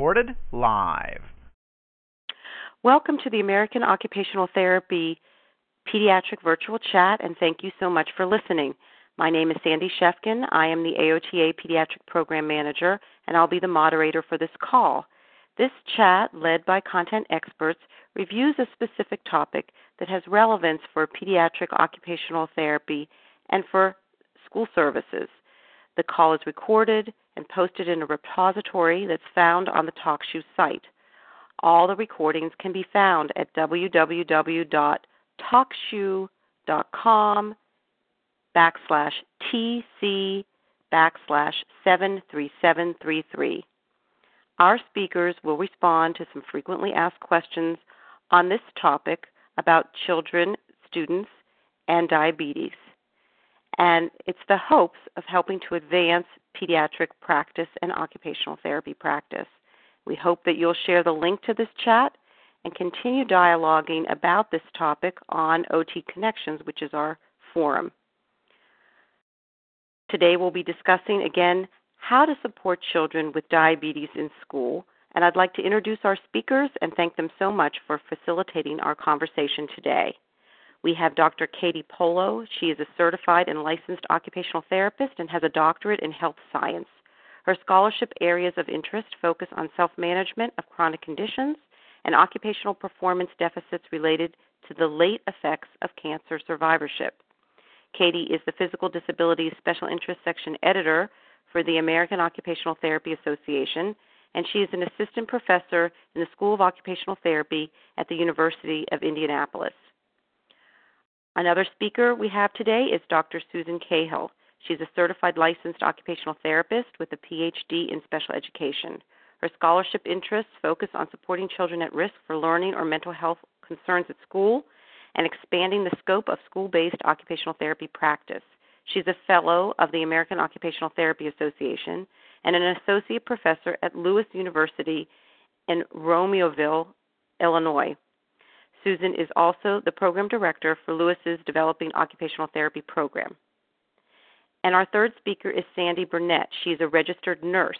Recorded live. Welcome to the American Occupational Therapy Pediatric Virtual Chat, and thank you so much for listening. My name is Sandy Shefkin. I am the AOTA Pediatric Program Manager, and I'll be the moderator for this call. This chat, led by content experts, reviews a specific topic that has relevance for pediatric occupational therapy and for school services. The call is recorded and posted in a repository that's found on the TalkShoe site. All the recordings can be found at www.talkshoe.com backslash TC backslash 73733. Our speakers will respond to some frequently asked questions on this topic about children, students, and diabetes. And it's the hopes of helping to advance pediatric practice and occupational therapy practice. We hope that you'll share the link to this chat and continue dialoguing about this topic on OT Connections, which is our forum. Today we'll be discussing again how to support children with diabetes in school. And I'd like to introduce our speakers and thank them so much for facilitating our conversation today. We have Dr. Katie Polo. She is a certified and licensed occupational therapist and has a doctorate in health science. Her scholarship areas of interest focus on self management of chronic conditions and occupational performance deficits related to the late effects of cancer survivorship. Katie is the Physical Disabilities Special Interest Section editor for the American Occupational Therapy Association, and she is an assistant professor in the School of Occupational Therapy at the University of Indianapolis. Another speaker we have today is Dr. Susan Cahill. She's a certified licensed occupational therapist with a PhD in special education. Her scholarship interests focus on supporting children at risk for learning or mental health concerns at school and expanding the scope of school based occupational therapy practice. She's a fellow of the American Occupational Therapy Association and an associate professor at Lewis University in Romeoville, Illinois. Susan is also the program director for Lewis's Developing Occupational Therapy program. And our third speaker is Sandy Burnett. She's a registered nurse.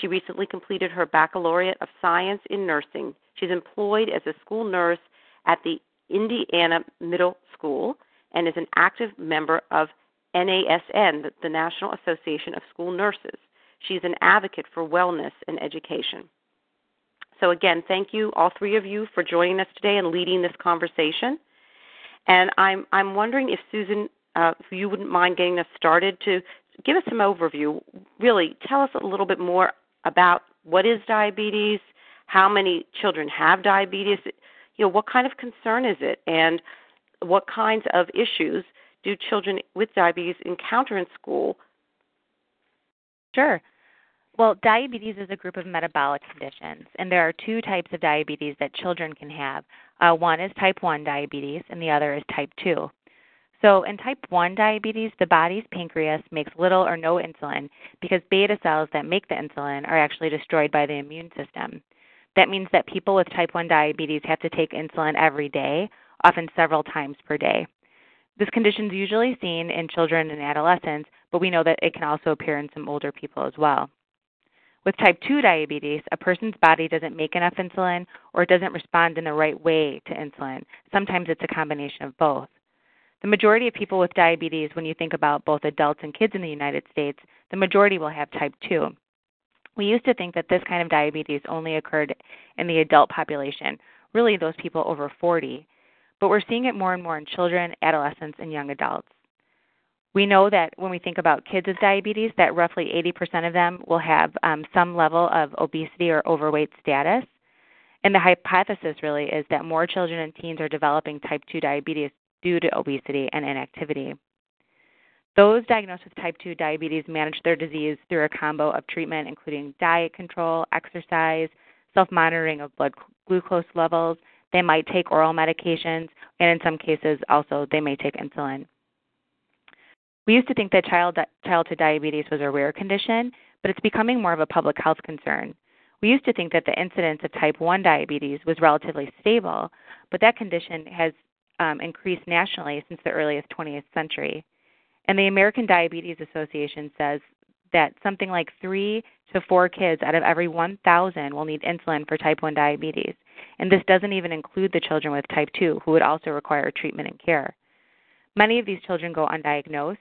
She recently completed her Baccalaureate of Science in Nursing. She's employed as a school nurse at the Indiana Middle School and is an active member of NASN, the National Association of School Nurses. She's an advocate for wellness and education. So, again, thank you, all three of you, for joining us today and leading this conversation. And I'm, I'm wondering if Susan, uh, if you wouldn't mind getting us started to give us some overview. Really, tell us a little bit more about what is diabetes, how many children have diabetes, you know, what kind of concern is it, and what kinds of issues do children with diabetes encounter in school? Sure. Well, diabetes is a group of metabolic conditions, and there are two types of diabetes that children can have. Uh, one is type 1 diabetes, and the other is type 2. So, in type 1 diabetes, the body's pancreas makes little or no insulin because beta cells that make the insulin are actually destroyed by the immune system. That means that people with type 1 diabetes have to take insulin every day, often several times per day. This condition is usually seen in children and adolescents, but we know that it can also appear in some older people as well. With type 2 diabetes, a person's body doesn't make enough insulin or doesn't respond in the right way to insulin. Sometimes it's a combination of both. The majority of people with diabetes, when you think about both adults and kids in the United States, the majority will have type 2. We used to think that this kind of diabetes only occurred in the adult population, really those people over 40 but we're seeing it more and more in children, adolescents, and young adults. We know that when we think about kids with diabetes, that roughly 80% of them will have um, some level of obesity or overweight status. And the hypothesis really is that more children and teens are developing type 2 diabetes due to obesity and inactivity. Those diagnosed with type 2 diabetes manage their disease through a combo of treatment, including diet control, exercise, self monitoring of blood glucose levels. They might take oral medications, and in some cases, also, they may take insulin. We used to think that child, childhood diabetes was a rare condition, but it's becoming more of a public health concern. We used to think that the incidence of type 1 diabetes was relatively stable, but that condition has um, increased nationally since the earliest 20th century. And the American Diabetes Association says that something like three to four kids out of every 1,000 will need insulin for type 1 diabetes. And this doesn't even include the children with type 2 who would also require treatment and care. Many of these children go undiagnosed,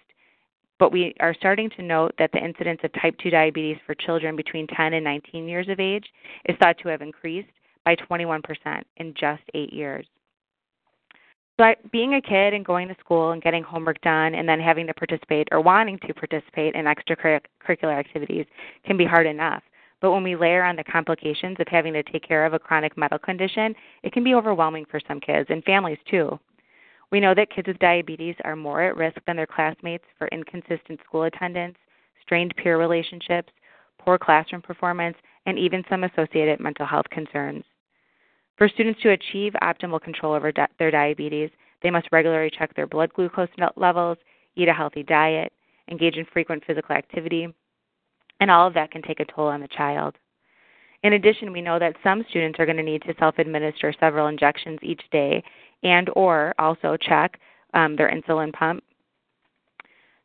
but we are starting to note that the incidence of type 2 diabetes for children between 10 and 19 years of age is thought to have increased by 21% in just eight years. So, being a kid and going to school and getting homework done and then having to participate or wanting to participate in extracurricular activities can be hard enough. But when we layer on the complications of having to take care of a chronic medical condition, it can be overwhelming for some kids and families too. We know that kids with diabetes are more at risk than their classmates for inconsistent school attendance, strained peer relationships, poor classroom performance, and even some associated mental health concerns. For students to achieve optimal control over di- their diabetes, they must regularly check their blood glucose levels, eat a healthy diet, engage in frequent physical activity, and all of that can take a toll on the child. In addition, we know that some students are going to need to self-administer several injections each day and or also check um, their insulin pump.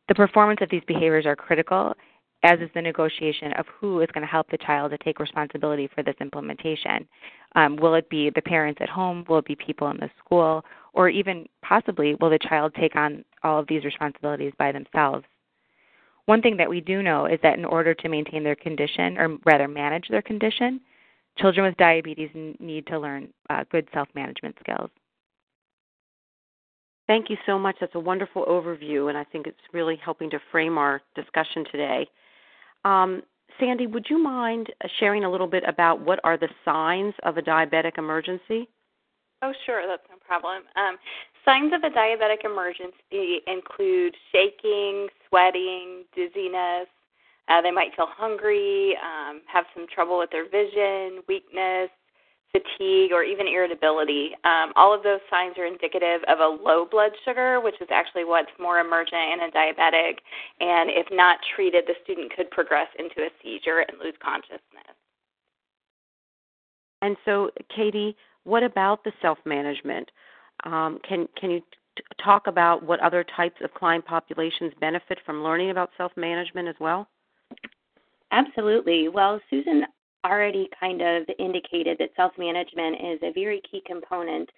The performance of these behaviors are critical as is the negotiation of who is going to help the child to take responsibility for this implementation. Um, will it be the parents at home? Will it be people in the school? Or even possibly, will the child take on all of these responsibilities by themselves? One thing that we do know is that in order to maintain their condition, or rather manage their condition, children with diabetes need to learn uh, good self management skills. Thank you so much. That's a wonderful overview, and I think it's really helping to frame our discussion today. Um, Sandy, would you mind uh, sharing a little bit about what are the signs of a diabetic emergency? Oh, sure, that's no problem. Um, signs of a diabetic emergency include shaking, sweating, dizziness. Uh, they might feel hungry, um, have some trouble with their vision, weakness, fatigue, or even irritability. Um, all of those signs are indicative of a low blood sugar, which is actually what's more emergent in a diabetic. And if not treated, the student could progress into a seizure and lose consciousness. And so, Katie, what about the self management? Um, can can you t- talk about what other types of client populations benefit from learning about self management as well? Absolutely. Well, Susan already kind of indicated that self management is a very key component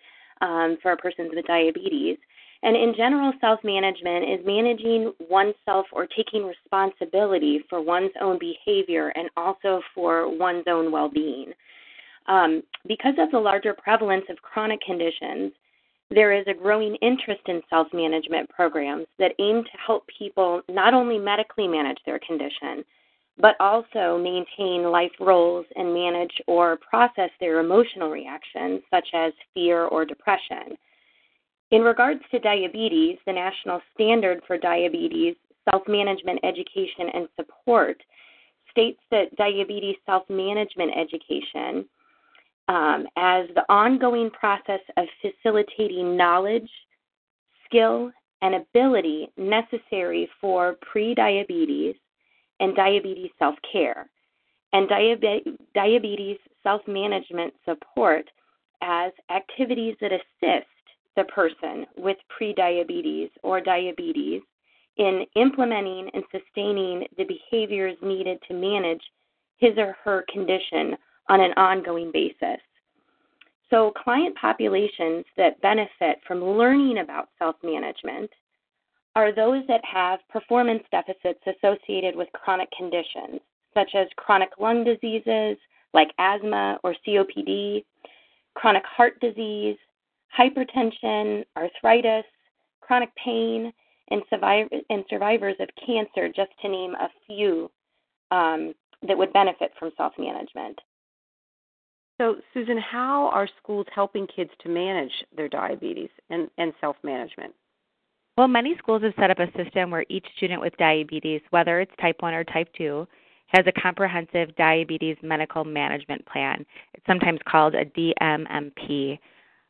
um, for a person with diabetes. And in general, self management is managing oneself or taking responsibility for one's own behavior and also for one's own well being. Um, because of the larger prevalence of chronic conditions, there is a growing interest in self management programs that aim to help people not only medically manage their condition, but also maintain life roles and manage or process their emotional reactions, such as fear or depression. In regards to diabetes, the National Standard for Diabetes Self Management Education and Support states that diabetes self management education, um, as the ongoing process of facilitating knowledge, skill, and ability necessary for prediabetes and diabetes self care, and diabetes self management support as activities that assist the person with prediabetes or diabetes in implementing and sustaining the behaviors needed to manage his or her condition on an ongoing basis. So, client populations that benefit from learning about self management are those that have performance deficits associated with chronic conditions, such as chronic lung diseases like asthma or COPD, chronic heart disease, hypertension, arthritis, chronic pain, and, survivors of cancer, just to name a few um, that would benefit from self management. So, Susan, how are schools helping kids to manage their diabetes and, and self management? Well, many schools have set up a system where each student with diabetes, whether it's type 1 or type 2, has a comprehensive diabetes medical management plan. It's sometimes called a DMMP.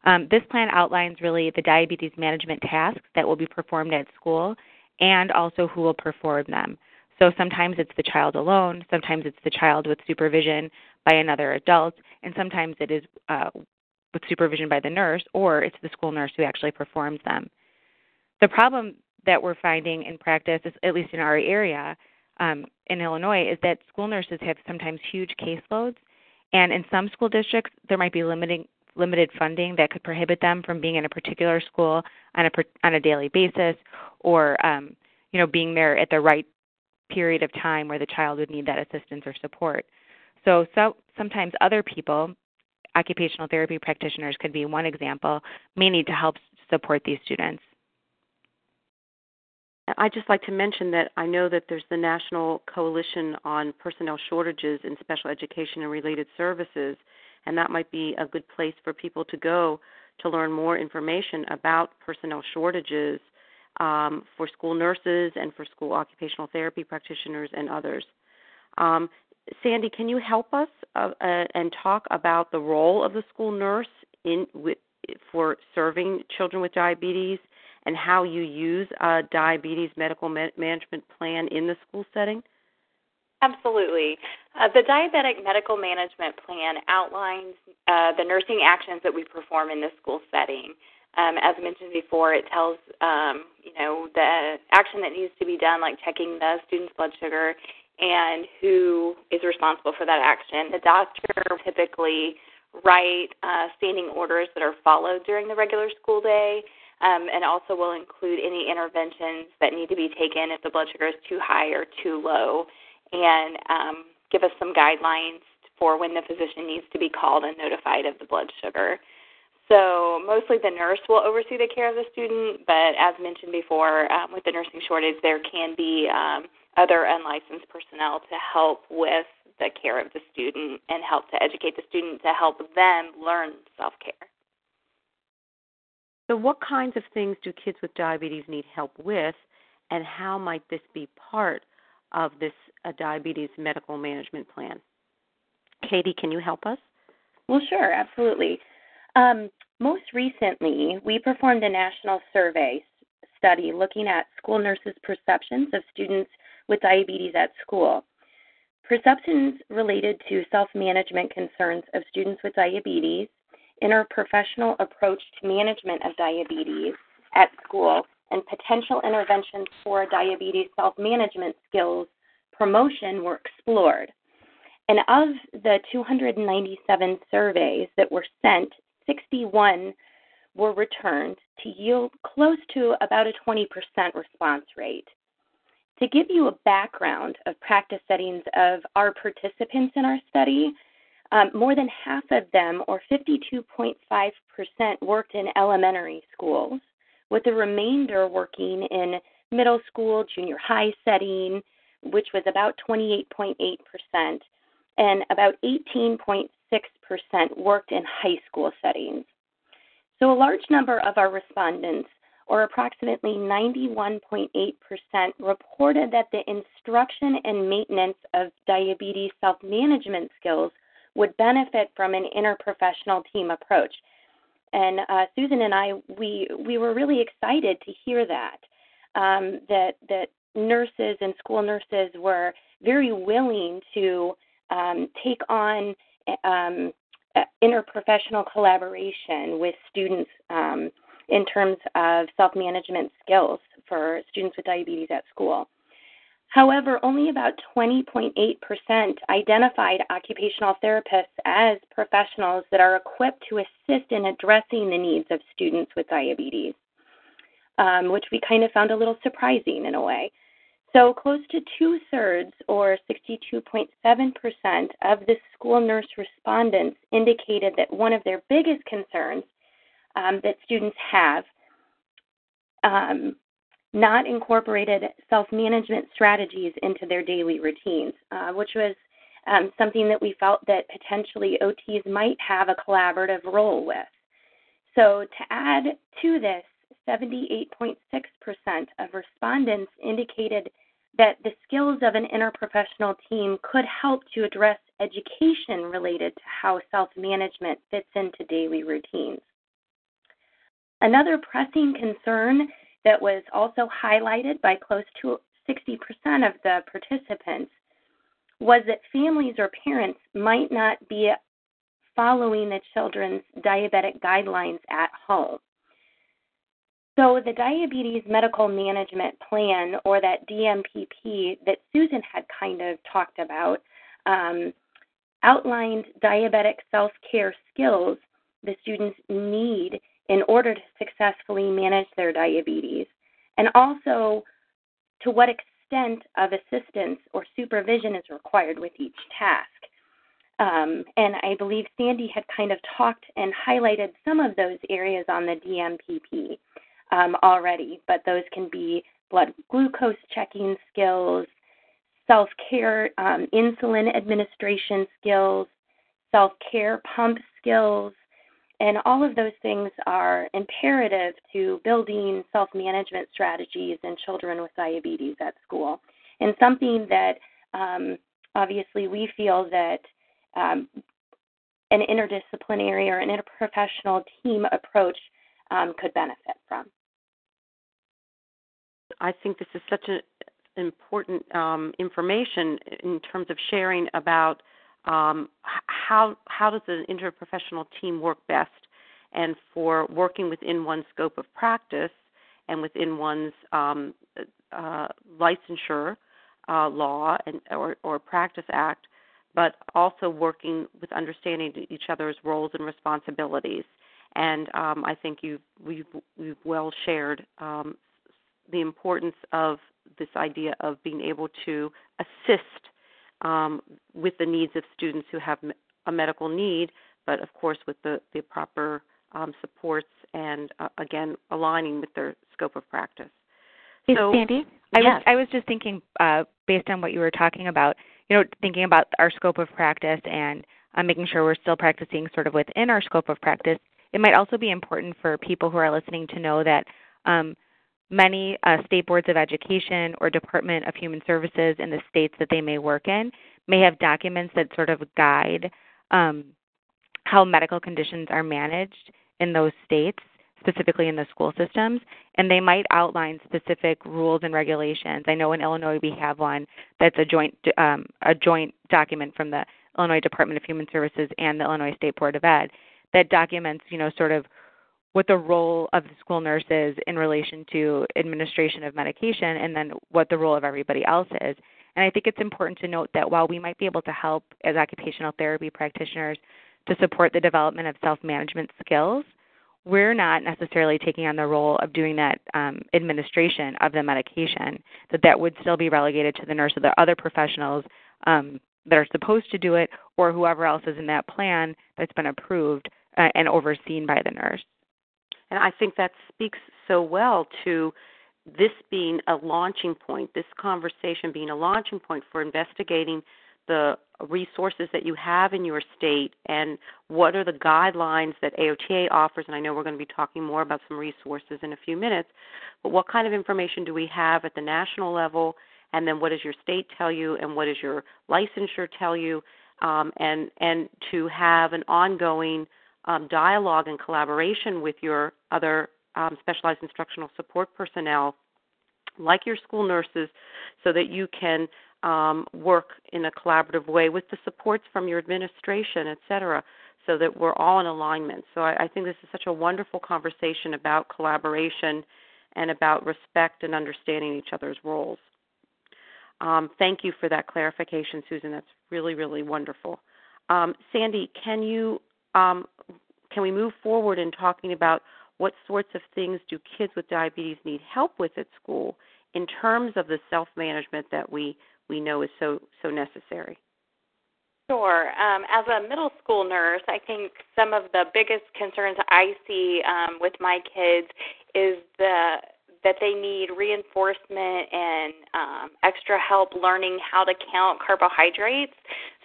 Um, this plan outlines really the diabetes management tasks that will be performed at school and also who will perform them. So sometimes it's the child alone, sometimes it's the child with supervision by another adult, and sometimes it is uh, with supervision by the nurse, or it's the school nurse who actually performs them. The problem that we're finding in practice, at least in our area um, in Illinois, is that school nurses have sometimes huge caseloads, and in some school districts, there might be limiting limited funding that could prohibit them from being in a particular school on a on a daily basis, or um, you know being there at the right period of time where the child would need that assistance or support. So, so sometimes other people, occupational therapy practitioners could be one example, may need to help support these students. I'd just like to mention that I know that there's the National Coalition on Personnel Shortages in Special Education and Related Services, and that might be a good place for people to go to learn more information about personnel shortages um, for school nurses and for school occupational therapy practitioners and others. Um, Sandy, can you help us uh, uh, and talk about the role of the school nurse in with, for serving children with diabetes and how you use a diabetes medical ma- management plan in the school setting? Absolutely. Uh, the Diabetic Medical Management Plan outlines uh, the nursing actions that we perform in the school setting. Um, as mentioned before, it tells um, you know the action that needs to be done, like checking the student's blood sugar, and who is responsible for that action. The doctor typically write uh, standing orders that are followed during the regular school day, um, and also will include any interventions that need to be taken if the blood sugar is too high or too low, and um, give us some guidelines for when the physician needs to be called and notified of the blood sugar. So mostly the nurse will oversee the care of the student, but as mentioned before, um, with the nursing shortage, there can be um, other unlicensed personnel to help with the care of the student and help to educate the student to help them learn self care. So, what kinds of things do kids with diabetes need help with, and how might this be part of this uh, diabetes medical management plan? Katie, can you help us? Well, sure, absolutely. Um, most recently, we performed a national survey study looking at school nurses' perceptions of students with diabetes at school. Perceptions related to self management concerns of students with diabetes, interprofessional approach to management of diabetes at school, and potential interventions for diabetes self management skills promotion were explored. And of the 297 surveys that were sent 61 were returned to yield close to about a 20% response rate. To give you a background of practice settings of our participants in our study, um, more than half of them, or 52.5%, worked in elementary schools, with the remainder working in middle school, junior high setting, which was about 28.8%, and about 18.6 6% worked in high school settings. So, a large number of our respondents, or approximately 91.8%, reported that the instruction and maintenance of diabetes self management skills would benefit from an interprofessional team approach. And uh, Susan and I, we, we were really excited to hear that, um, that, that nurses and school nurses were very willing to um, take on um, interprofessional collaboration with students um, in terms of self management skills for students with diabetes at school. However, only about 20.8% identified occupational therapists as professionals that are equipped to assist in addressing the needs of students with diabetes, um, which we kind of found a little surprising in a way. So, close to two thirds, or 62.7%, of the school nurse respondents indicated that one of their biggest concerns um, that students have um, not incorporated self management strategies into their daily routines, uh, which was um, something that we felt that potentially OTs might have a collaborative role with. So, to add to this, 78.6% of respondents indicated that the skills of an interprofessional team could help to address education related to how self management fits into daily routines. Another pressing concern that was also highlighted by close to 60% of the participants was that families or parents might not be following the children's diabetic guidelines at home. So, the Diabetes Medical Management Plan, or that DMPP that Susan had kind of talked about, um, outlined diabetic self care skills the students need in order to successfully manage their diabetes, and also to what extent of assistance or supervision is required with each task. Um, and I believe Sandy had kind of talked and highlighted some of those areas on the DMPP um, already, but those can be blood glucose checking skills, self care, um, insulin administration skills, self care pump skills, and all of those things are imperative to building self management strategies in children with diabetes at school. And something that um, obviously we feel that um, an interdisciplinary or an interprofessional team approach um, could benefit from. I think this is such an important um, information in terms of sharing about um, how how does an interprofessional team work best, and for working within one's scope of practice and within one's um, uh, licensure uh, law and or, or practice act, but also working with understanding each other's roles and responsibilities. And um, I think you've we've, we've well shared um, the importance of this idea of being able to assist um, with the needs of students who have a medical need, but of course with the, the proper um, supports and uh, again aligning with their scope of practice. Hey, so, Sandy, I yes. was I was just thinking uh, based on what you were talking about, you know, thinking about our scope of practice and uh, making sure we're still practicing sort of within our scope of practice. It might also be important for people who are listening to know that um, many uh, state boards of education or Department of Human Services in the states that they may work in may have documents that sort of guide um, how medical conditions are managed in those states, specifically in the school systems, and they might outline specific rules and regulations. I know in Illinois we have one that's a joint um, a joint document from the Illinois Department of Human Services and the Illinois State Board of Ed that documents, you know, sort of what the role of the school nurse is in relation to administration of medication and then what the role of everybody else is. And I think it's important to note that while we might be able to help as occupational therapy practitioners to support the development of self management skills, we're not necessarily taking on the role of doing that um, administration of the medication, that that would still be relegated to the nurse or the other professionals um, that are supposed to do it or whoever else is in that plan that's been approved uh, and overseen by the nurse. And I think that speaks so well to this being a launching point, this conversation being a launching point for investigating the resources that you have in your state and what are the guidelines that AOTA offers. And I know we're going to be talking more about some resources in a few minutes, but what kind of information do we have at the national level? And then what does your state tell you? And what does your licensure tell you? Um, and and to have an ongoing um, dialogue and collaboration with your other um, specialized instructional support personnel, like your school nurses, so that you can um, work in a collaborative way with the supports from your administration, et cetera, so that we're all in alignment. So I, I think this is such a wonderful conversation about collaboration and about respect and understanding each other's roles. Um, thank you for that clarification, Susan. That's really, really wonderful. Um, Sandy, can you um, can we move forward in talking about what sorts of things do kids with diabetes need help with at school in terms of the self management that we we know is so so necessary? Sure. Um, as a middle school nurse, I think some of the biggest concerns I see um, with my kids is the that they need reinforcement and um, extra help learning how to count carbohydrates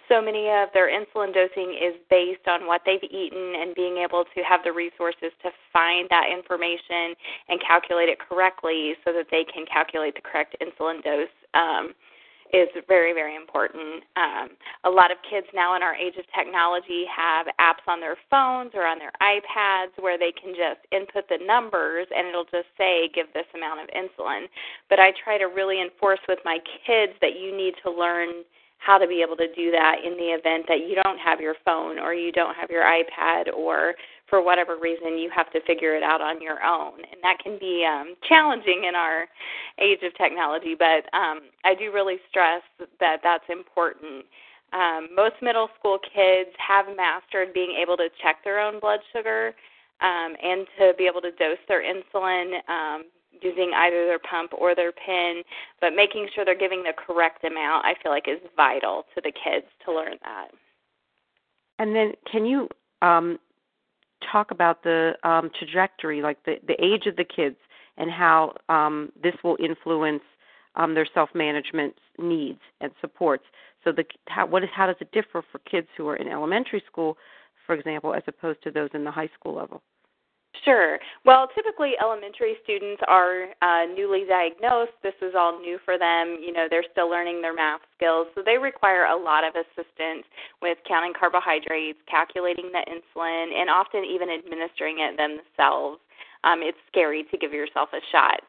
so many of their insulin dosing is based on what they've eaten and being able to have the resources to find that information and calculate it correctly so that they can calculate the correct insulin dose. Um, is very, very important. Um, a lot of kids now in our age of technology have apps on their phones or on their iPads where they can just input the numbers and it'll just say, give this amount of insulin. But I try to really enforce with my kids that you need to learn how to be able to do that in the event that you don't have your phone or you don't have your iPad or for whatever reason you have to figure it out on your own. And that can be um, challenging in our age of technology but um, i do really stress that that's important. Um, most middle school kids have mastered being able to check their own blood sugar um, and to be able to dose their insulin um, using either their pump or their pen, but making sure they're giving the correct amount, I feel like is vital to the kids to learn that. And then, can you um, talk about the um, trajectory, like the, the age of the kids, and how um, this will influence um, their self management needs and supports. So, the how what is how does it differ for kids who are in elementary school, for example, as opposed to those in the high school level? Sure. Well, typically elementary students are uh, newly diagnosed. This is all new for them. You know, they're still learning their math skills, so they require a lot of assistance with counting carbohydrates, calculating the insulin, and often even administering it themselves. Um, it's scary to give yourself a shot.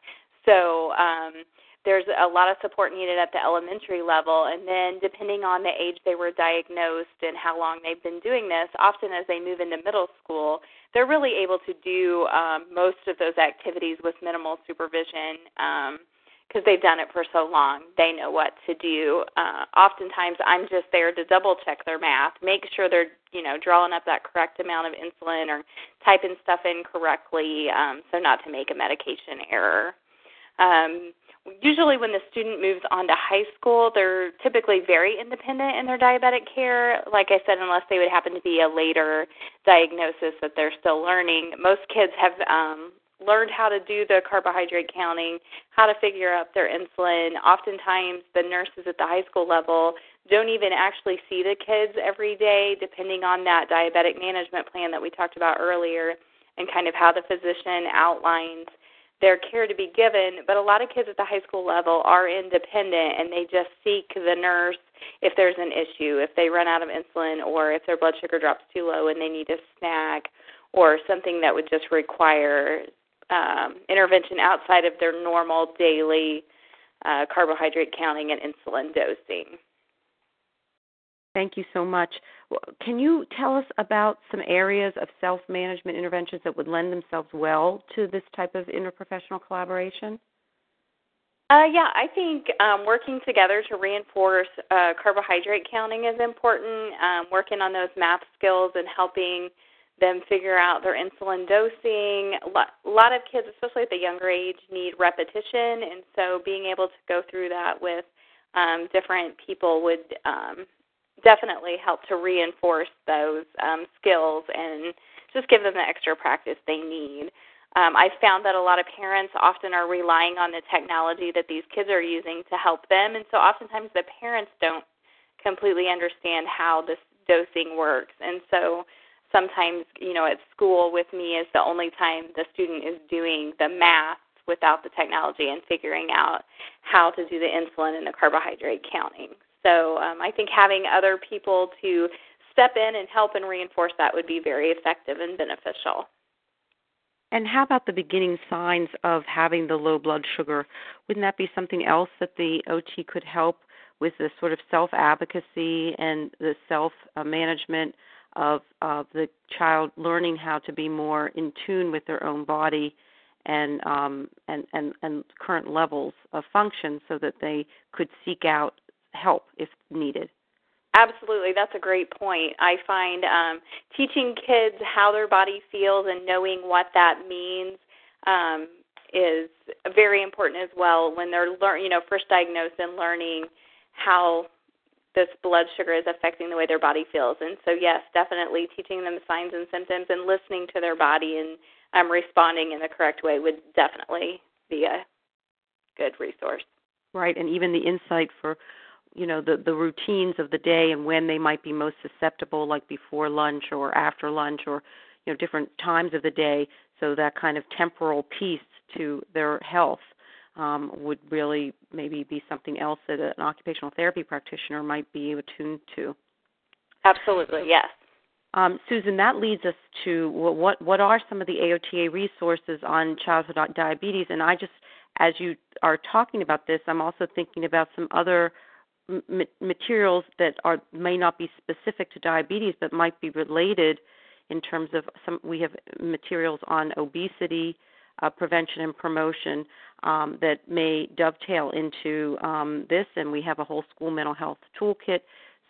So, um, there's a lot of support needed at the elementary level and then depending on the age they were diagnosed and how long they've been doing this often as they move into middle school they're really able to do um, most of those activities with minimal supervision because um, they've done it for so long they know what to do. Uh, oftentimes i'm just there to double check their math make sure they're you know drawing up that correct amount of insulin or typing stuff in correctly um, so not to make a medication error. Um, usually when the student moves on to high school, they're typically very independent in their diabetic care. Like I said, unless they would happen to be a later diagnosis that they're still learning. Most kids have um, learned how to do the carbohydrate counting, how to figure out their insulin. Oftentimes, the nurses at the high school level don't even actually see the kids every day, depending on that diabetic management plan that we talked about earlier and kind of how the physician outlines their care to be given. But a lot of kids at the high school level are independent and they just seek the nurse if there's an issue, if they run out of insulin or if their blood sugar drops too low and they need a snack or something that would just require um, intervention outside of their normal daily uh, carbohydrate counting and insulin dosing. Thank you so much. Can you tell us about some areas of self management interventions that would lend themselves well to this type of interprofessional collaboration? Uh, yeah, I think um, working together to reinforce uh, carbohydrate counting is important. Um, working on those math skills and helping them figure out their insulin dosing. A lot of kids, especially at the younger age, need repetition, and so being able to go through that with um, different people would um, definitely help to reinforce those um, skills and just give them the extra practice they need. Um, I've found that a lot of parents often are relying on the technology that these kids are using to help them, and so oftentimes the parents don't completely understand how this dosing works. And so sometimes, you know, at school with me is the only time the student is doing the math without the technology and figuring out how to do the insulin and the carbohydrate counting. So um, I think having other people to step in and help and reinforce that would be very effective and beneficial. And how about the beginning signs of having the low blood sugar? Wouldn't that be something else that the OT could help with the sort of self advocacy and the self management of, of the child learning how to be more in tune with their own body and um, and, and and current levels of function, so that they could seek out help if needed. Absolutely, that's a great point. I find um, teaching kids how their body feels and knowing what that means um, is very important as well when they're learn, you know, first diagnosed and learning how this blood sugar is affecting the way their body feels. And so, yes, definitely teaching them signs and symptoms and listening to their body and um, responding in the correct way would definitely be a good resource. Right, and even the insight for you know the the routines of the day and when they might be most susceptible like before lunch or after lunch or you know different times of the day so that kind of temporal piece to their health um, would really maybe be something else that an occupational therapy practitioner might be attuned to. Absolutely, yes. Um, Susan, that leads us to what what are some of the AOTA resources on childhood diabetes? And I just, as you are talking about this, I'm also thinking about some other m- materials that are may not be specific to diabetes, but might be related in terms of some. We have materials on obesity uh, prevention and promotion um, that may dovetail into um, this, and we have a whole school mental health toolkit.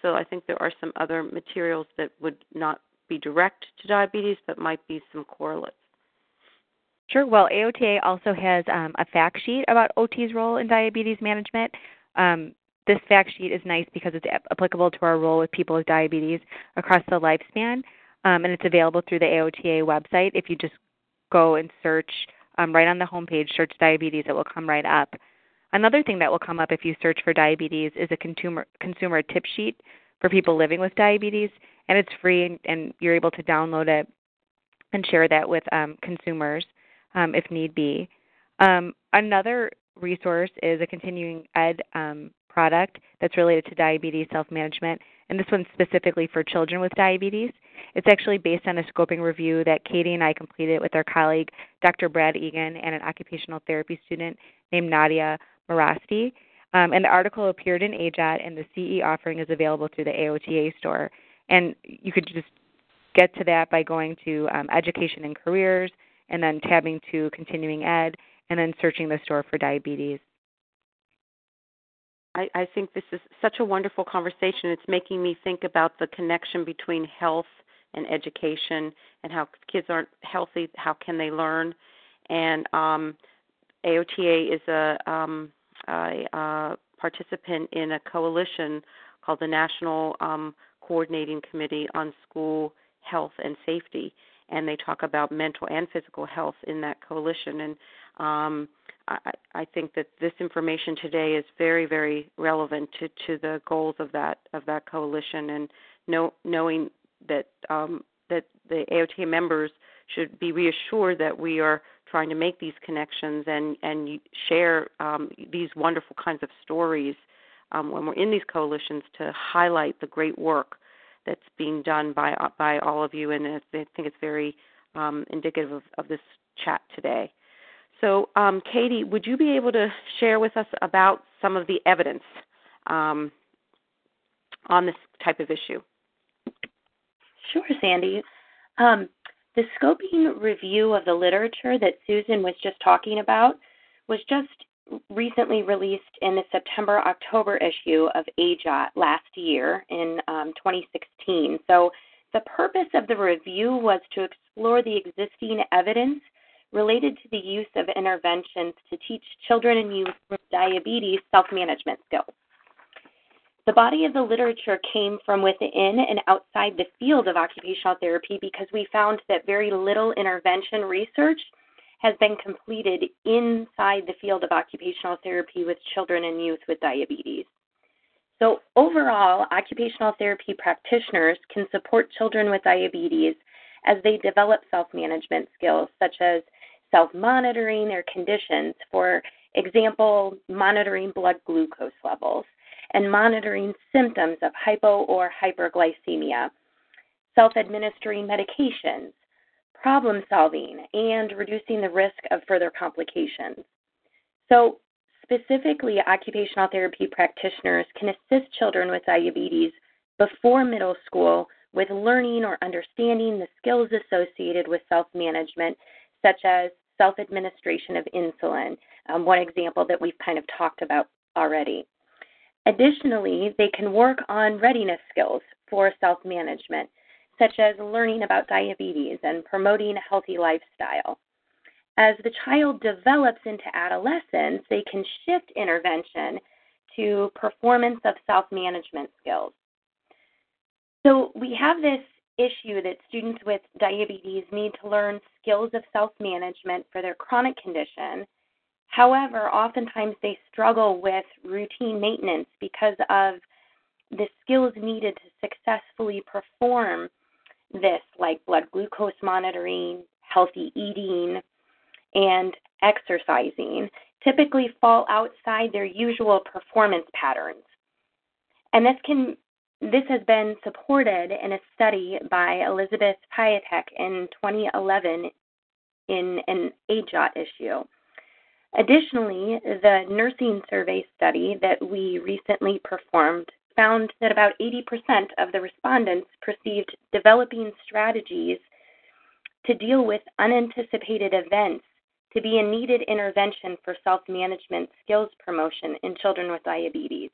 So I think there are some other materials that would not be direct to diabetes, but might be some correlates. Sure. Well, AOTA also has um, a fact sheet about OT's role in diabetes management. Um, this fact sheet is nice because it's applicable to our role with people with diabetes across the lifespan, um, and it's available through the AOTA website. If you just go and search um, right on the homepage, search diabetes, it will come right up. Another thing that will come up if you search for diabetes is a consumer consumer tip sheet for people living with diabetes, and it's free, and, and you're able to download it and share that with um, consumers um, if need be. Um, another resource is a continuing ed um, product that's related to diabetes self management, and this one's specifically for children with diabetes. It's actually based on a scoping review that Katie and I completed with our colleague, Dr. Brad Egan, and an occupational therapy student named Nadia Marasti. Um, and the article appeared in AJOT, and the CE offering is available through the AOTA store. And you could just get to that by going to um, Education and Careers, and then tabbing to Continuing Ed, and then searching the store for diabetes. I, I think this is such a wonderful conversation. It's making me think about the connection between health and education and how kids aren't healthy, how can they learn? And um, AOTA is a, um, a, a participant in a coalition called the National um, Coordinating Committee on School Health and Safety, and they talk about mental and physical health in that coalition. And um, I, I think that this information today is very, very relevant to, to the goals of that of that coalition, and know, knowing that um, that the AOTA members should be reassured that we are trying to make these connections and and share um, these wonderful kinds of stories um, when we're in these coalitions to highlight the great work that's being done by by all of you, and I think it's very um, indicative of, of this chat today. So, um, Katie, would you be able to share with us about some of the evidence um, on this type of issue? Sure, Sandy. Um, the scoping review of the literature that Susan was just talking about was just recently released in the September October issue of AJOT last year in um, 2016. So, the purpose of the review was to explore the existing evidence related to the use of interventions to teach children and youth with diabetes self management skills. The body of the literature came from within and outside the field of occupational therapy because we found that very little intervention research has been completed inside the field of occupational therapy with children and youth with diabetes. So, overall, occupational therapy practitioners can support children with diabetes as they develop self management skills such as self monitoring their conditions, for example, monitoring blood glucose levels, and monitoring symptoms of hypo or hyperglycemia, self administering medications, problem solving, and reducing the risk of further complications. So, specifically, occupational therapy practitioners can assist children with diabetes before middle school with learning or understanding the skills associated with self management such as self administration of insulin, um, one example that we've kind of talked about already. Additionally, they can work on readiness skills for self management, such as learning about diabetes and promoting a healthy lifestyle. As the child develops into adolescence, they can shift intervention to performance of self management skills. So we have this issue that students with diabetes need to learn skills of self management for their chronic condition However, oftentimes they struggle with routine maintenance because of the skills needed to successfully perform this, like blood glucose monitoring, healthy eating, and exercising, typically fall outside their usual performance patterns. And this can this has been supported in a study by Elizabeth Pyatak in 2011 in an AJOT issue. Additionally, the nursing survey study that we recently performed found that about 80% of the respondents perceived developing strategies to deal with unanticipated events to be a needed intervention for self management skills promotion in children with diabetes.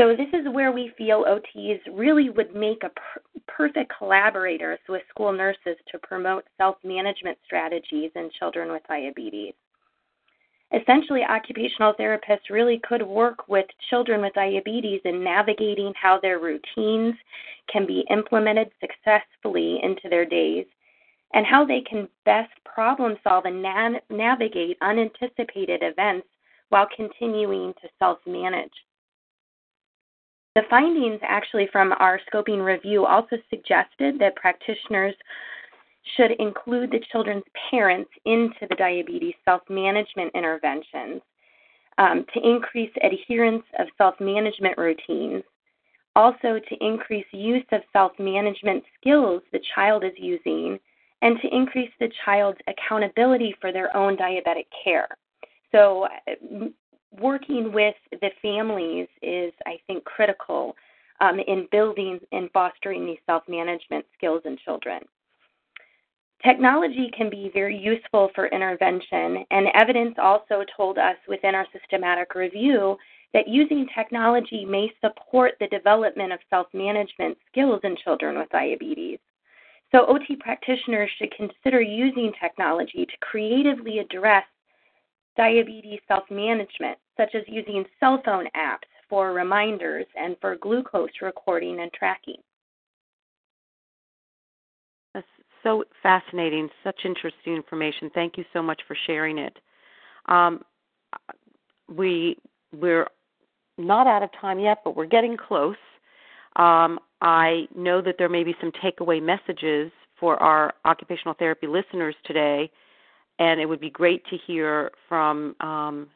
So, this is where we feel OTs really would make a per- perfect collaborators with school nurses to promote self management strategies in children with diabetes. Essentially, occupational therapists really could work with children with diabetes in navigating how their routines can be implemented successfully into their days and how they can best problem solve and na- navigate unanticipated events while continuing to self manage. The findings actually from our scoping review also suggested that practitioners should include the children's parents into the diabetes self management interventions um, to increase adherence of self management routines, also to increase use of self management skills the child is using, and to increase the child's accountability for their own diabetic care. So, working with the families is, I think, critical um, in building and fostering these self management skills in children. Technology can be very useful for intervention, and evidence also told us within our systematic review that using technology may support the development of self management skills in children with diabetes. So, OT practitioners should consider using technology to creatively address diabetes self management, such as using cell phone apps for reminders and for glucose recording and tracking. That's so fascinating, such interesting information. Thank you so much for sharing it. Um, we we're not out of time yet, but we're getting close. Um, I know that there may be some takeaway messages for our occupational therapy listeners today and it would be great to hear from um,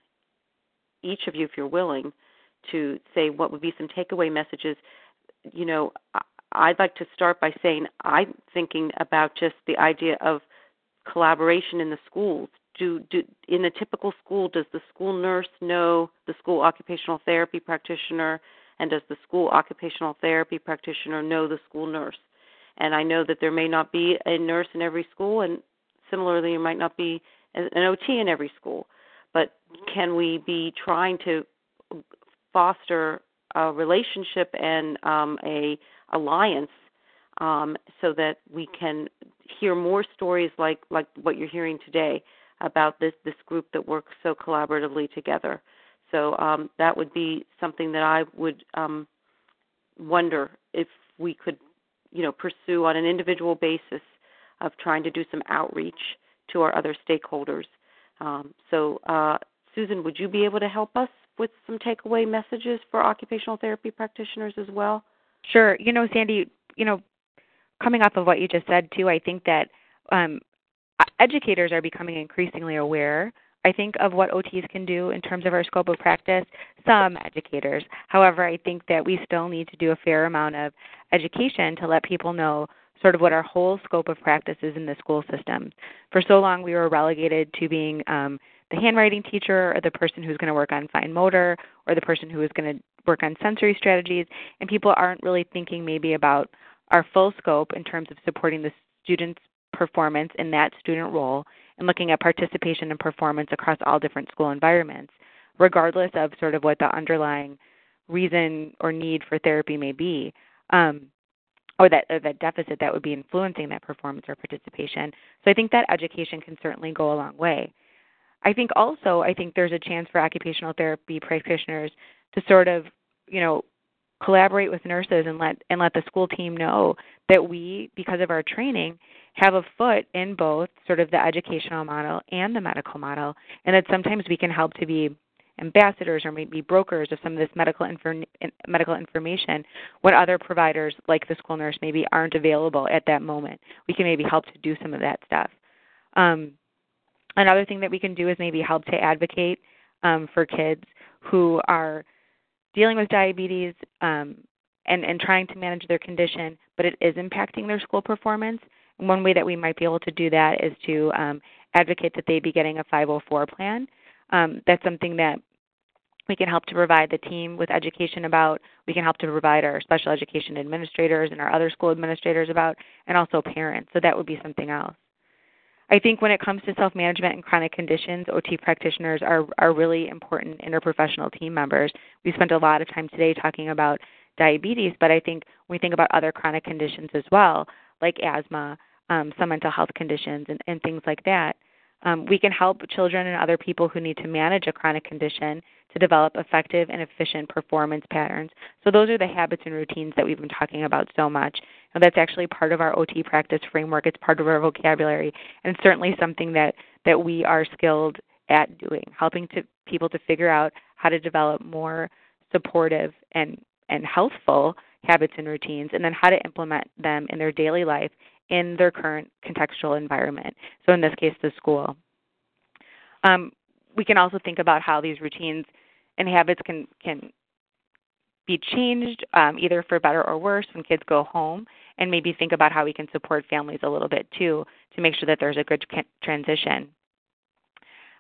each of you, if you're willing, to say what would be some takeaway messages. You know, I'd like to start by saying I'm thinking about just the idea of collaboration in the schools. Do, do in a typical school, does the school nurse know the school occupational therapy practitioner, and does the school occupational therapy practitioner know the school nurse? And I know that there may not be a nurse in every school, and similarly, there might not be an OT in every school, but can we be trying to foster a relationship and um, a alliance um, so that we can hear more stories like like what you're hearing today about this this group that works so collaboratively together. So um, that would be something that I would um, wonder if we could, you know, pursue on an individual basis of trying to do some outreach to our other stakeholders. Um, so, uh, Susan, would you be able to help us with some takeaway messages for occupational therapy practitioners as well? Sure. You know, Sandy, you know, coming off of what you just said too, I think that um, educators are becoming increasingly aware I think, of what OTs can do in terms of our scope of practice, some educators. However, I think that we still need to do a fair amount of education to let people know sort of what our whole scope of practice is in the school system. For so long, we were relegated to being um, the handwriting teacher or the person who's going to work on fine motor or the person who is going to work on sensory strategies, and people aren't really thinking maybe about our full scope in terms of supporting the student's performance in that student role and looking at participation and performance across all different school environments, regardless of sort of what the underlying reason or need for therapy may be. Um, or that or that deficit that would be influencing that performance or participation. So I think that education can certainly go a long way. I think also I think there's a chance for occupational therapy practitioners to sort of, you know, collaborate with nurses and let and let the school team know that we because of our training have a foot in both sort of the educational model and the medical model, and that sometimes we can help to be ambassadors or maybe brokers of some of this medical infor- medical information when other providers like the school nurse maybe aren't available at that moment. We can maybe help to do some of that stuff. Um, another thing that we can do is maybe help to advocate um, for kids who are dealing with diabetes um, and, and trying to manage their condition, but it is impacting their school performance. One way that we might be able to do that is to um, advocate that they be getting a 504 plan. Um, that's something that we can help to provide the team with education about. We can help to provide our special education administrators and our other school administrators about, and also parents. So that would be something else. I think when it comes to self management and chronic conditions, OT practitioners are, are really important interprofessional team members. We spent a lot of time today talking about diabetes, but I think we think about other chronic conditions as well, like asthma, um, some mental health conditions, and, and things like that, um, we can help children and other people who need to manage a chronic condition to develop effective and efficient performance patterns. So, those are the habits and routines that we've been talking about so much. And that's actually part of our OT practice framework. It's part of our vocabulary, and certainly something that, that we are skilled at doing, helping to people to figure out how to develop more supportive and, and healthful habits and routines, and then how to implement them in their daily life in their current contextual environment. So, in this case, the school. Um, we can also think about how these routines and habits can can be changed um, either for better or worse when kids go home, and maybe think about how we can support families a little bit too to make sure that there's a good transition.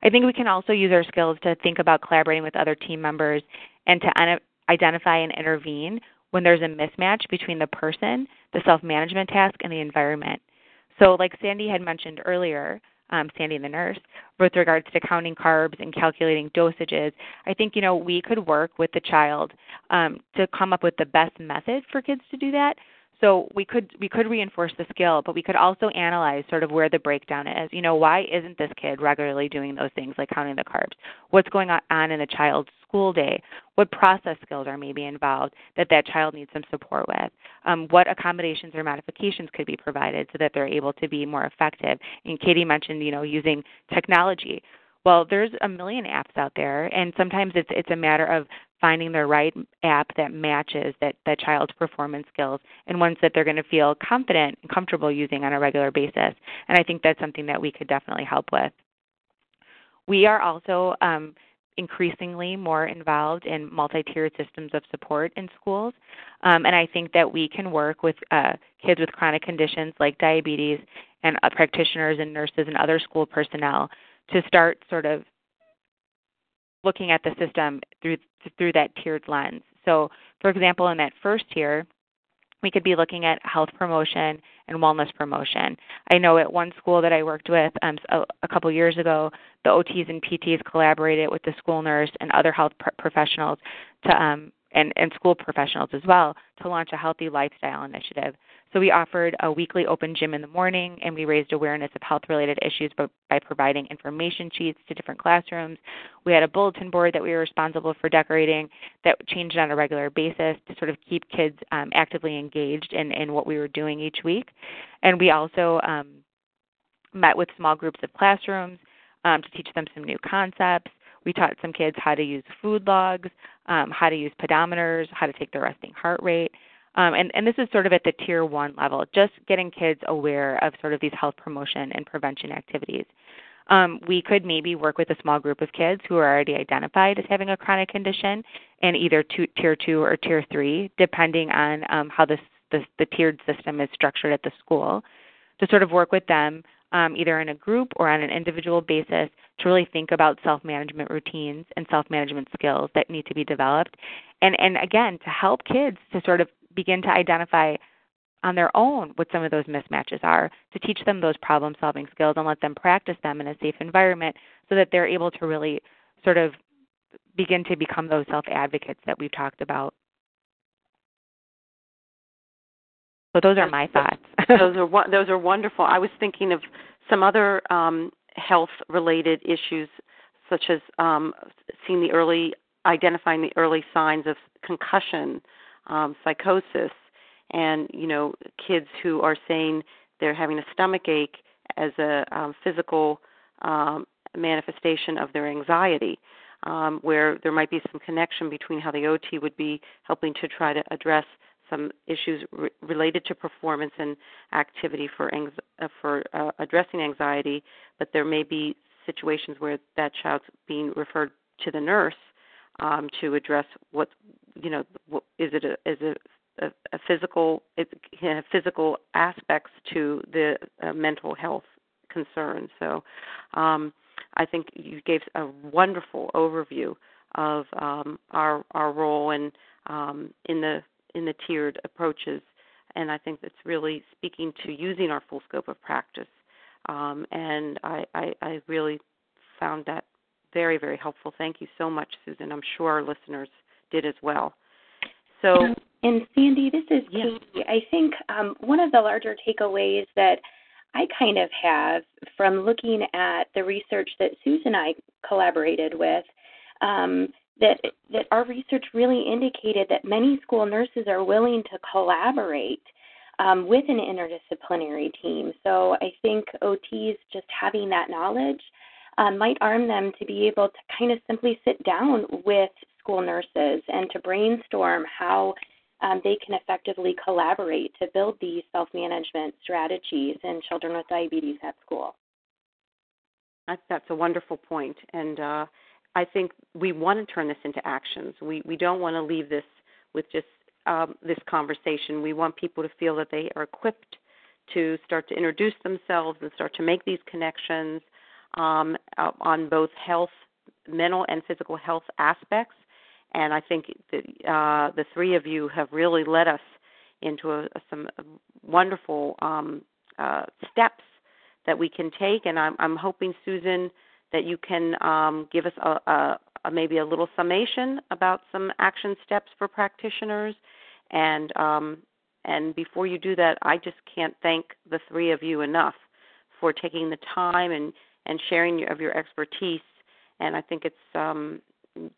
I think we can also use our skills to think about collaborating with other team members and to identify and intervene when there's a mismatch between the person, the self management task, and the environment. So, like Sandy had mentioned earlier, um, Sandy the nurse, with regards to counting carbs and calculating dosages, I think you know we could work with the child um, to come up with the best method for kids to do that. So we could we could reinforce the skill, but we could also analyze sort of where the breakdown is. You know, why isn't this kid regularly doing those things like counting the carbs? What's going on in the child's school day? What process skills are maybe involved that that child needs some support with? Um, what accommodations or modifications could be provided so that they're able to be more effective? And Katie mentioned, you know, using technology. Well, there's a million apps out there, and sometimes it's it's a matter of finding the right app that matches that, that child's performance skills and ones that they're going to feel confident and comfortable using on a regular basis. And I think that's something that we could definitely help with. We are also um, increasingly more involved in multi-tiered systems of support in schools. Um, and I think that we can work with uh, kids with chronic conditions like diabetes and uh, practitioners and nurses and other school personnel to start sort of looking at the system through through that tiered lens. So, for example, in that first tier, we could be looking at health promotion and wellness promotion. I know at one school that I worked with um, a, a couple years ago, the OTs and PTs collaborated with the school nurse and other health pr- professionals to um, and, and school professionals as well to launch a healthy lifestyle initiative. So we offered a weekly open gym in the morning, and we raised awareness of health-related issues by providing information sheets to different classrooms. We had a bulletin board that we were responsible for decorating that changed on a regular basis to sort of keep kids um, actively engaged in, in what we were doing each week. And we also um, met with small groups of classrooms um, to teach them some new concepts. We taught some kids how to use food logs, um, how to use pedometers, how to take their resting heart rate. Um, and, and this is sort of at the tier one level, just getting kids aware of sort of these health promotion and prevention activities. Um, we could maybe work with a small group of kids who are already identified as having a chronic condition in either two, tier two or tier three, depending on um, how this, this, the tiered system is structured at the school, to sort of work with them um, either in a group or on an individual basis to really think about self management routines and self management skills that need to be developed. And, and again, to help kids to sort of begin to identify on their own what some of those mismatches are, to teach them those problem solving skills and let them practice them in a safe environment so that they're able to really sort of begin to become those self advocates that we've talked about. So those are my thoughts. those are those are wonderful. I was thinking of some other um, health related issues, such as um, seeing the early identifying the early signs of concussion um, psychosis, and you know kids who are saying they're having a stomach ache as a um, physical um, manifestation of their anxiety, um, where there might be some connection between how the OT would be helping to try to address some issues re- related to performance and activity for ang- uh, for uh, addressing anxiety, but there may be situations where that child's being referred to the nurse um, to address what you know what, is it a, is it a, a physical it, physical aspects to the uh, mental health concerns. So um, I think you gave a wonderful overview of um, our our role in um, in the in the tiered approaches, and I think that's really speaking to using our full scope of practice. Um, and I, I, I really found that very very helpful. Thank you so much, Susan. I'm sure our listeners did as well. So. And Sandy, this is Katie. I think um, one of the larger takeaways that I kind of have from looking at the research that Susan and I collaborated with. Um, that that our research really indicated that many school nurses are willing to collaborate um, with an interdisciplinary team. So I think OTs just having that knowledge um, might arm them to be able to kind of simply sit down with school nurses and to brainstorm how um, they can effectively collaborate to build these self management strategies in children with diabetes at school. That's a wonderful point, and uh, I think we want to turn this into actions. We we don't want to leave this with just um, this conversation. We want people to feel that they are equipped to start to introduce themselves and start to make these connections um, on both health, mental and physical health aspects, and I think uh, the three of you have really led us into a, some wonderful um, uh, steps that we can take. And I'm, I'm hoping, Susan, that you can um, give us a, a, a, maybe a little summation about some action steps for practitioners. And um, and before you do that, I just can't thank the three of you enough for taking the time and and sharing of your expertise. And I think it's um,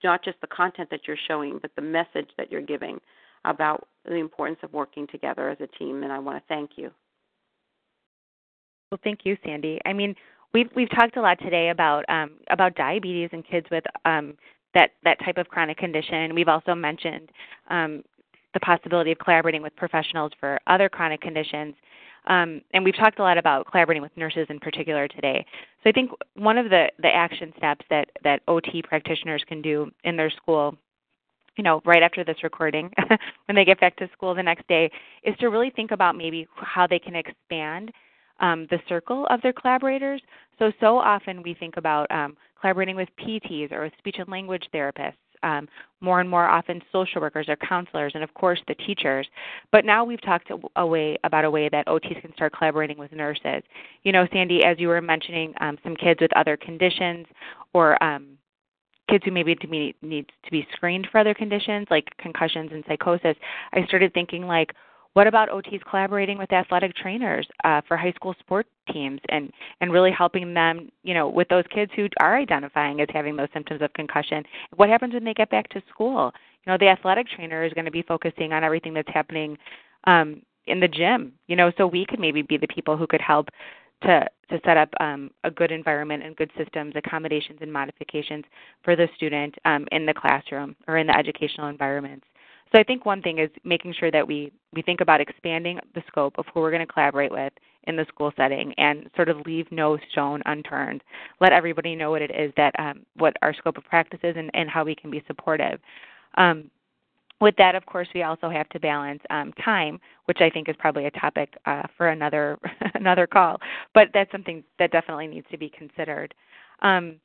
not just the content that you're showing, but the message that you're giving about the importance of working together as a team. And I want to thank you. Well, thank you, Sandy. I mean, we've we've talked a lot today about um, about diabetes and kids with um, that that type of chronic condition. We've also mentioned um, the possibility of collaborating with professionals for other chronic conditions. Um, and we've talked a lot about collaborating with nurses in particular today. So I think one of the, the action steps that, that OT practitioners can do in their school, you know, right after this recording, when they get back to school the next day, is to really think about maybe how they can expand um, the circle of their collaborators. So, so often we think about um, collaborating with PTs or with speech and language therapists um, more and more often social workers or counselors, and of course the teachers. But now we've talked a way about a way that OTs can start collaborating with nurses. You know, Sandy, as you were mentioning, um, some kids with other conditions or um, kids who maybe need to be screened for other conditions like concussions and psychosis. I started thinking like what about OTs collaborating with athletic trainers uh, for high school sport teams and and really helping them, you know, with those kids who are identifying as having those symptoms of concussion? What happens when they get back to school? You know, the athletic trainer is going to be focusing on everything that's happening um, in the gym. You know, so we could maybe be the people who could help to to set up um, a good environment and good systems, accommodations and modifications for the student um, in the classroom or in the educational environments. So I think one thing is making sure that we, we think about expanding the scope of who we're going to collaborate with in the school setting and sort of leave no stone unturned. Let everybody know what it is that um, what our scope of practice is and, and how we can be supportive. Um, with that, of course, we also have to balance um, time, which I think is probably a topic uh, for another another call. But that's something that definitely needs to be considered. Um,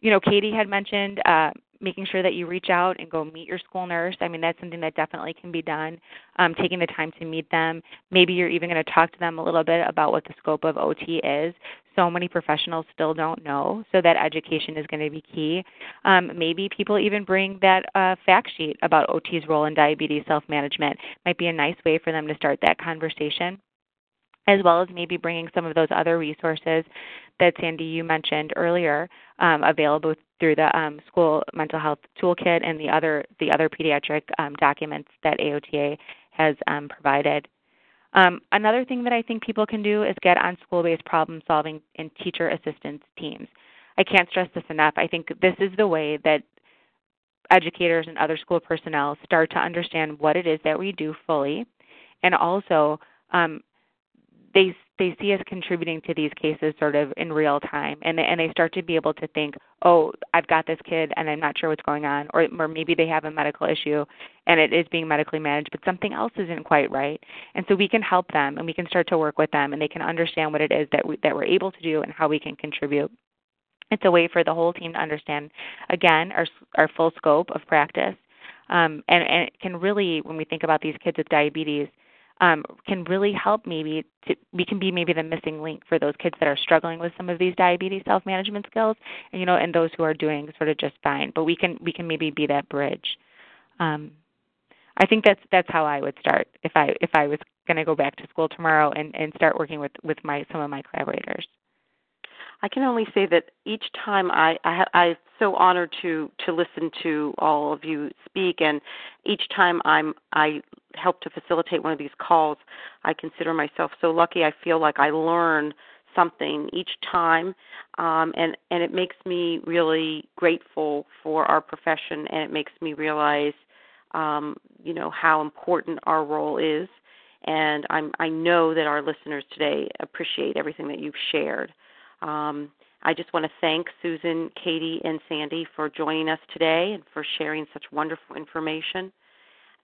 you know, Katie had mentioned uh, making sure that you reach out and go meet your school nurse. I mean, that's something that definitely can be done. Um, taking the time to meet them. Maybe you're even going to talk to them a little bit about what the scope of OT is. So many professionals still don't know, so that education is going to be key. Um, maybe people even bring that uh, fact sheet about OT's role in diabetes self management. Might be a nice way for them to start that conversation as well as maybe bringing some of those other resources that Sandy you mentioned earlier um, available through the um, school mental health toolkit and the other the other pediatric um, documents that AOTA has um, provided. Um, another thing that I think people can do is get on school based problem solving and teacher assistance teams. I can't stress this enough. I think this is the way that educators and other school personnel start to understand what it is that we do fully, and also um, they they see us contributing to these cases sort of in real time, and they, and they start to be able to think, oh, I've got this kid, and I'm not sure what's going on, or or maybe they have a medical issue, and it is being medically managed, but something else isn't quite right, and so we can help them, and we can start to work with them, and they can understand what it is that we, that we're able to do and how we can contribute it's a way for the whole team to understand, again, our, our full scope of practice. Um, and, and it can really, when we think about these kids with diabetes, um, can really help maybe to, we can be maybe the missing link for those kids that are struggling with some of these diabetes self management skills and you know and those who are doing sort of just fine. But we can we can maybe be that bridge. Um, i think that's that's how i would start if i if i was going to go back to school tomorrow and and start working with with my some of my collaborators. I can only say that each time I, I I'm so honored to to listen to all of you speak, and each time I'm I help to facilitate one of these calls, I consider myself so lucky. I feel like I learn something each time, um, and and it makes me really grateful for our profession, and it makes me realize, um, you know, how important our role is. And I'm I know that our listeners today appreciate everything that you've shared. Um, I just want to thank Susan, Katie, and Sandy for joining us today and for sharing such wonderful information.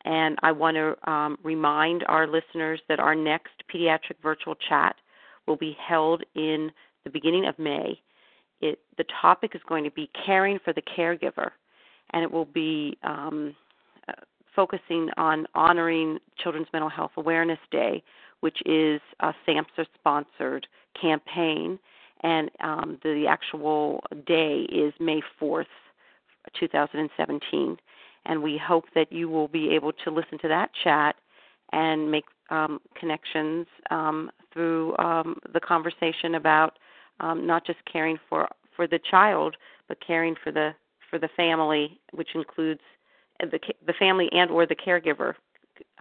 And I want to um, remind our listeners that our next pediatric virtual chat will be held in the beginning of May. It, the topic is going to be caring for the caregiver, and it will be um, uh, focusing on honoring Children's Mental Health Awareness Day, which is a SAMHSA sponsored campaign and um, the actual day is May 4th, 2017. And we hope that you will be able to listen to that chat and make um, connections um, through um, the conversation about um, not just caring for for the child, but caring for the for the family, which includes the the family and or the caregiver,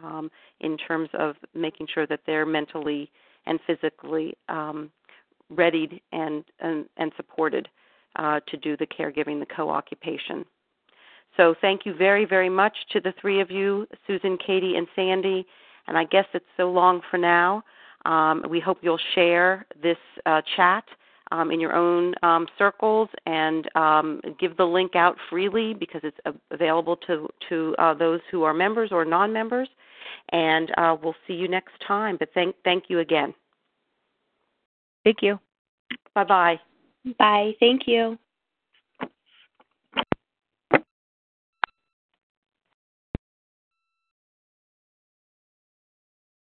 um, in terms of making sure that they're mentally and physically um, readied and and, and supported uh, to do the caregiving, the co-occupation. So thank you very very much to the three of you, Susan, Katie, and Sandy. And I guess it's so long for now. Um, we hope you'll share this uh, chat um, in your own um, circles and um, give the link out freely because it's available to to uh, those who are members or non-members. And uh, we'll see you next time. But thank thank you again. Thank you. Bye bye. Bye. Thank you.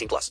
18 plus.